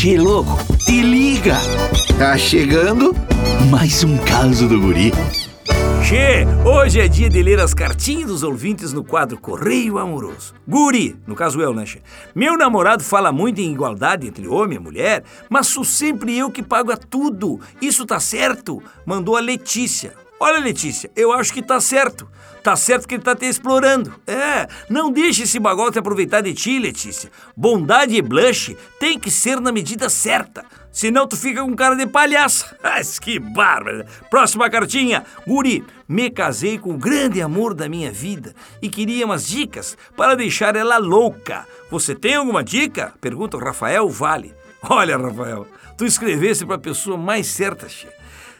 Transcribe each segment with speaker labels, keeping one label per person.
Speaker 1: Che, louco, te liga! Tá chegando mais um caso do guri.
Speaker 2: Che, hoje é dia de ler as cartinhas dos ouvintes no quadro Correio Amoroso. Guri, no caso eu, né, Che? Meu namorado fala muito em igualdade entre homem e mulher, mas sou sempre eu que pago a tudo. Isso tá certo? Mandou a Letícia. Olha, Letícia, eu acho que tá certo. Tá certo que ele tá te explorando. É, não deixe esse bagote aproveitar de ti, Letícia. Bondade e blush tem que ser na medida certa. Senão tu fica com cara de palhaça. Mas que bárbara. Próxima cartinha. Guri, me casei com o grande amor da minha vida e queria umas dicas para deixar ela louca. Você tem alguma dica? Pergunta o Rafael Vale. Olha, Rafael, tu escrevesse para a pessoa mais certa, che.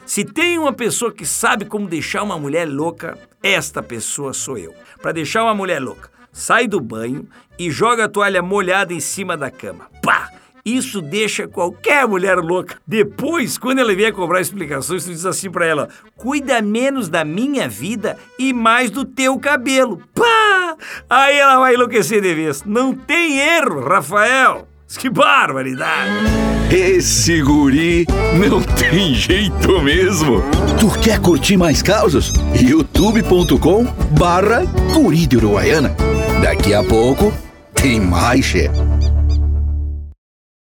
Speaker 2: Se tem uma pessoa que sabe como deixar uma mulher louca, esta pessoa sou eu. Para deixar uma mulher louca, sai do banho e joga a toalha molhada em cima da cama. Pá! Isso deixa qualquer mulher louca. Depois, quando ela vier cobrar explicações, tu diz assim pra ela: cuida menos da minha vida e mais do teu cabelo. Pá! Aí ela vai enlouquecer de vez. Não tem erro, Rafael. Que barbaridade!
Speaker 1: Esse guri não tem jeito mesmo. Tu quer curtir mais causas? youtube.com barra guri de Uruguaiana. Daqui a pouco tem mais, chefe.